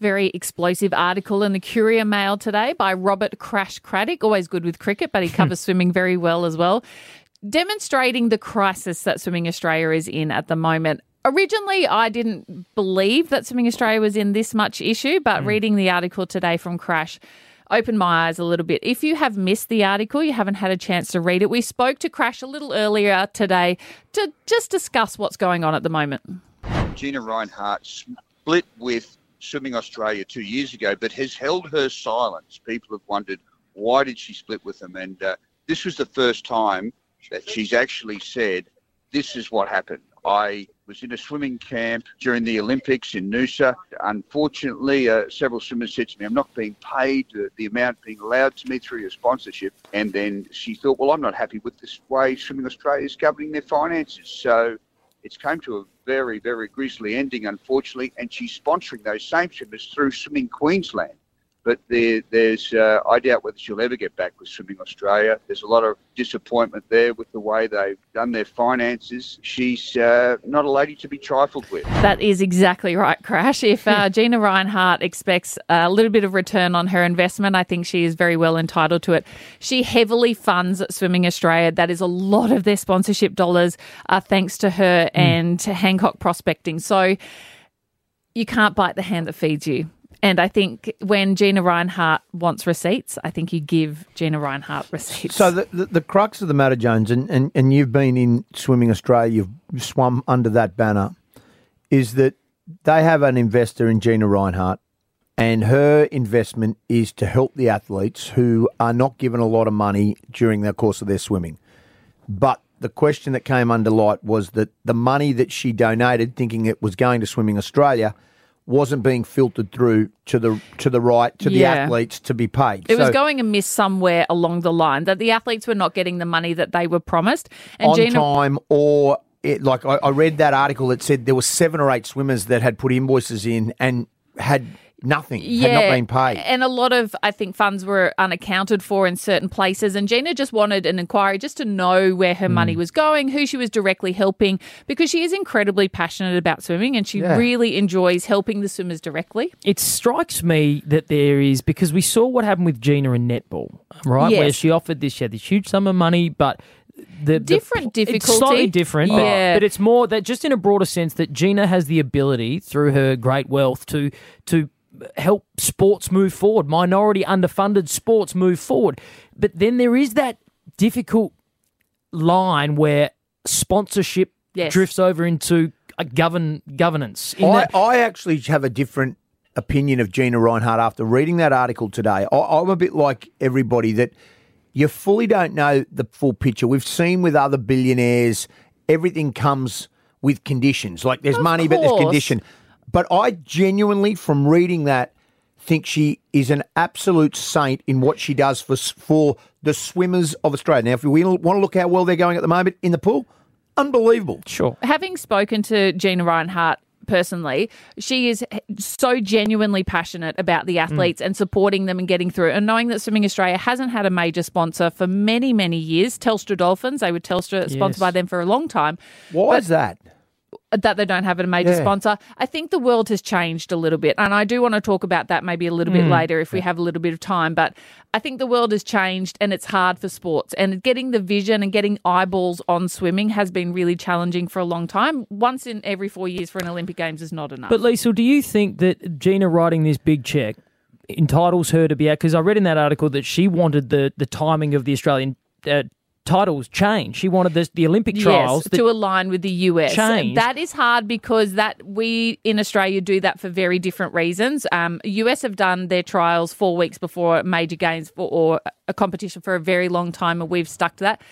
Very explosive article in the Courier Mail today by Robert Crash Craddock. Always good with cricket, but he hmm. covers swimming very well as well. Demonstrating the crisis that Swimming Australia is in at the moment. Originally, I didn't believe that Swimming Australia was in this much issue, but hmm. reading the article today from Crash opened my eyes a little bit. If you have missed the article, you haven't had a chance to read it, we spoke to Crash a little earlier today to just discuss what's going on at the moment. Gina Rinehart split with Swimming Australia two years ago, but has held her silence. People have wondered why did she split with them, and uh, this was the first time that she's actually said, "This is what happened." I was in a swimming camp during the Olympics in Noosa. Unfortunately, uh, several swimmers said to me, I'm not being paid uh, the amount being allowed to me through your sponsorship. And then she thought, well, I'm not happy with this way Swimming Australia is governing their finances. So it's come to a very, very grisly ending, unfortunately. And she's sponsoring those same swimmers through Swimming Queensland. But there, there's, uh, I doubt whether she'll ever get back with Swimming Australia. There's a lot of disappointment there with the way they've done their finances. She's uh, not a lady to be trifled with. That is exactly right, Crash. If uh, Gina Rinehart expects a little bit of return on her investment, I think she is very well entitled to it. She heavily funds Swimming Australia. That is a lot of their sponsorship dollars, uh, thanks to her and to Hancock Prospecting. So you can't bite the hand that feeds you. And I think when Gina Rinehart wants receipts, I think you give Gina Rinehart receipts. So the, the, the crux of the matter, Jones, and, and, and you've been in Swimming Australia, you've swum under that banner, is that they have an investor in Gina Rinehart, and her investment is to help the athletes who are not given a lot of money during the course of their swimming. But the question that came under light was that the money that she donated, thinking it was going to Swimming Australia, wasn't being filtered through to the to the right to the athletes to be paid. It was So- going amiss somewhere along the line that the athletes were not getting the money that they were promised. And on Gina, time or it, like I, I read that article that said there were seven or eight swimmers that had put invoices in and had nothing, had not been paid. And a lot of, I think, funds were unaccounted for in certain places. And Gina just wanted an inquiry just to know where her money Hmm. was going, who she was directly helping, because she is incredibly passionate about swimming and she Yeah. really enjoys helping the swimmers directly. It strikes me that there is because we saw what happened with Gina in netball, right? Where she offered this, she had this huge sum of money, but the Different the, It's difficulty. slightly different, but- Yeah. but, it's more that just in a broader sense that Gina has the ability through her great wealth to to help sports move forward, minority underfunded sports move forward. But then there is that difficult line where sponsorship Yes. drifts over into a govern governance. I, that- I actually have a different opinion of Gina Rinehart after reading that article today. I, I'm a bit like everybody that you fully don't know the full picture. We've seen with other billionaires, everything comes with conditions. Like there's Of money, but there's condition. But I genuinely, from reading that, think she is an absolute saint in what she does for for the swimmers of Australia. Now, if we want to look how well they're going at the moment in the pool, unbelievable. Sure. Having spoken to Gina Rinehart personally, she is so genuinely passionate about the hmm. athletes and supporting them and getting through. And knowing that Swimming Australia hasn't had a major sponsor for many, many years, Telstra Dolphins, they were Telstra sponsored Yes. by them for a long time. Why is that? That they don't have a major Yeah. sponsor. I think the world has changed a little bit, and I do want to talk about that maybe a little bit Mm. later if we have a little bit of time. But I think the world has changed, and it's hard for sports. And getting the vision and getting eyeballs on swimming has been really challenging for a long time. Once in every four years for an Olympic Games is not enough. But Leisel, do you think that Gina writing this big check entitles her to be out? Because I read in that article that she wanted the, the timing of the Australian uh, titles change. She wanted this, the Olympic trials yes, to align with the US. changed. That is hard because that we in Australia do that for very different reasons. Um, US have done their trials four weeks before major games for, or a competition for a very long time, and we've stuck to that.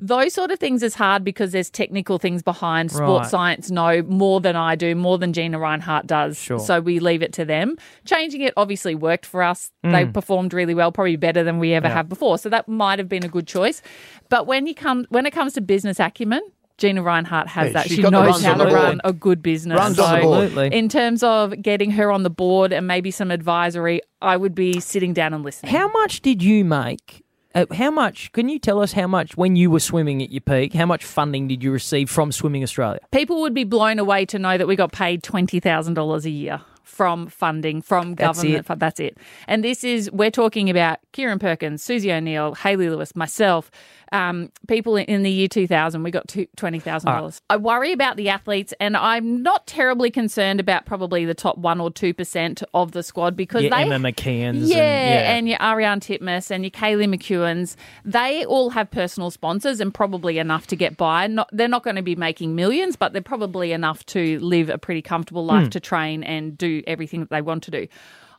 Those sort of things is hard because there's technical things behind. Sports Right. science know more than I do, more than Gina Rinehart does. Sure. So we leave it to them. Changing it obviously worked for us. They Mm. performed really well, probably better than we ever Yeah. have before. So that might have been a good choice. But when you come when it comes to business acumen, Gina Rinehart has Yeah, that. She knows how to run a good business. Runs on the So board. Absolutely. in terms of getting her on the board and maybe some advisory, I would be sitting down and listening. How much did you make? Uh, how much? Can you tell us how much when you were swimming at your peak? How much funding did you receive from Swimming Australia? People would be blown away to know that we got paid twenty thousand dollars a year from funding, from That's government. it. That's it. And this is, we're talking about Kieren Perkins, Susie O'Neill, Hayley Lewis, myself, um, people in- the year 2000, we got $20,000. I worry about the athletes, and I'm not terribly concerned about probably the top 1% or 2% of the squad because Your they. Emma McKeons. Yeah, and, and your Ariarne Titmus and your Kaylee McKeowns, they all have personal sponsors and probably enough to get by. Not, they're not going to be making millions, but they're probably enough to live a pretty comfortable life Hmm. to train and do everything that they want to do.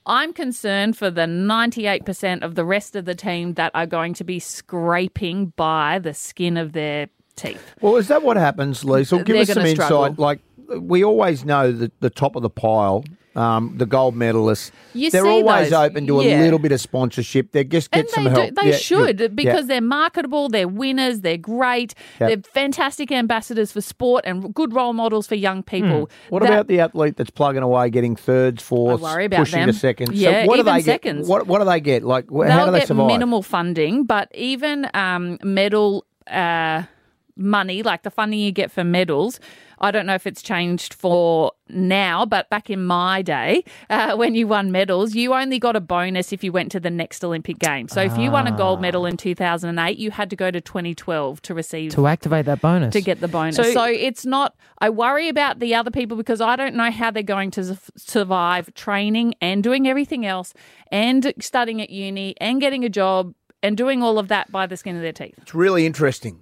I'm concerned for the 98% of the rest of the team that are going to be scraping by the skin of their teeth. Well, is that what happens, Lisa? Give They're us some insight. struggle. Like we always know that the top of the pile, um, the gold medalists, You they're always those. open to a little bit of sponsorship. They just get And some they help. do, they Yeah, should good. because Yeah. they're marketable, they're winners, they're great, they're fantastic ambassadors for sport and good role models for young people. What That- about the athlete that's plugging away, getting thirds, fourths, worry about pushing them. to seconds? Yeah, so what do even they seconds. get? What, what do they get? Like, wh- how they'll do they get survive? minimal funding, but even um, medal uh, money, like the funding you get for medals, I don't know if it's changed for now, but back in my day, uh, when you won medals, you only got a bonus if you went to the next Olympic Games. So if you won a gold medal in 2008, you had to go to 2012 to receive to activate that bonus. to get the bonus. So- So, it's not. I worry about the other people because I don't know how they're going to su- survive training and doing everything else, and studying at uni and getting a job and doing all of that by the skin of their teeth. It's really interesting.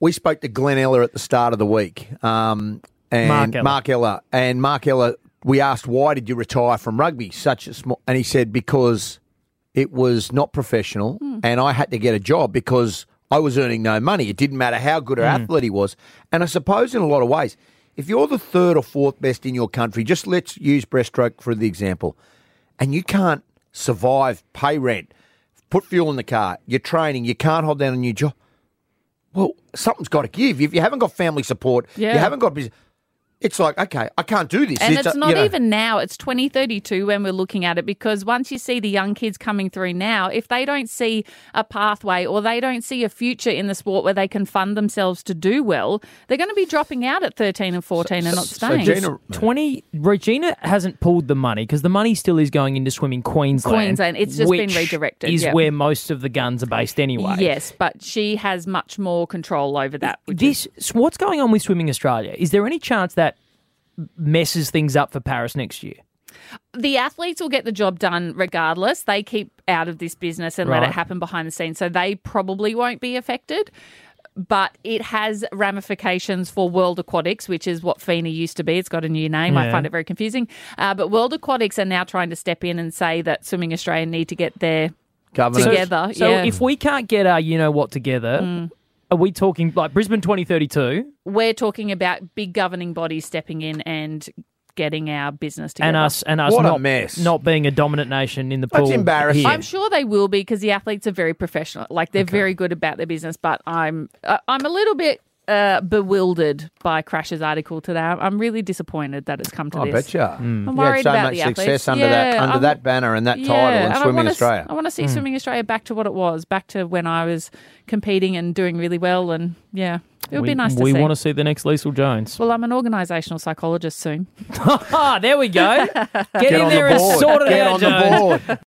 We spoke to Glen Ella at the start of the week, um, and Mark Ella. Mark Ella, and Mark Ella. We asked why did you retire from rugby? Such a small, and he said because it was not professional, and I had to get a job because I was earning no money. It didn't matter how good an athlete he was, and I suppose in a lot of ways, if you're the third or fourth best in your country, just let's use breaststroke for the example, and you can't survive, pay rent, put fuel in the car, you're training, you can't hold down a new job well, something's got to give. If you haven't got family support, Yeah. you haven't got business. It's like, okay, I can't do this. And it's, a- not you know, even now, it's 2032 when we're looking at it because once you see the young kids coming through now, if they don't see a pathway or they don't see a future in the sport where they can fund themselves to do well, they're going to be dropping out at 13 and 14 and not so staying. Gina- 20 Regina hasn't pulled the money because the money still is going into swimming Queensland. Queensland, it's just been redirected, Is yeah. where most of the guns are based anyway. Yes, but she has much more control over that. This so what's going on with Swimming Australia? Is there any chance that messes things up for Paris next year? the athletes will get the job done regardless. They keep out of this business and let it happen behind the scenes, so they probably won't be affected. But it has ramifications for World Aquatics, which is what FINA used to be. It's got a new name. I find it very confusing. Uh, but World Aquatics are now trying to step in and say that Swimming Australia need to get their governance. together. So yeah. if we can't get our you know what together, Mm. Are we talking like Brisbane 2032 we're talking about big governing bodies stepping in and getting our business together. and us and us What a not, mess. not being a dominant nation in the pool. That's embarrassing. here? I'm sure they will be because the athletes are very professional. Like they're very good about their business. But I'm uh, I'm a little bit uh, bewildered by Crash's article today. I'm I'm really disappointed that it's come to I this. bet you. I'm You worried had so about much the success athletes. under that under I'm- that banner and that Yeah, title in and I Swimming wanna, Australia. I want to see Swimming Australia back to what it was, back to when I was competing and doing really well. And yeah, it would we, be nice to we see. want to see the next Leisel Jones. well, I'm an organisational psychologist soon. ah, there we go. Get, Get in on there the and sort it Get out, on Jones. the board.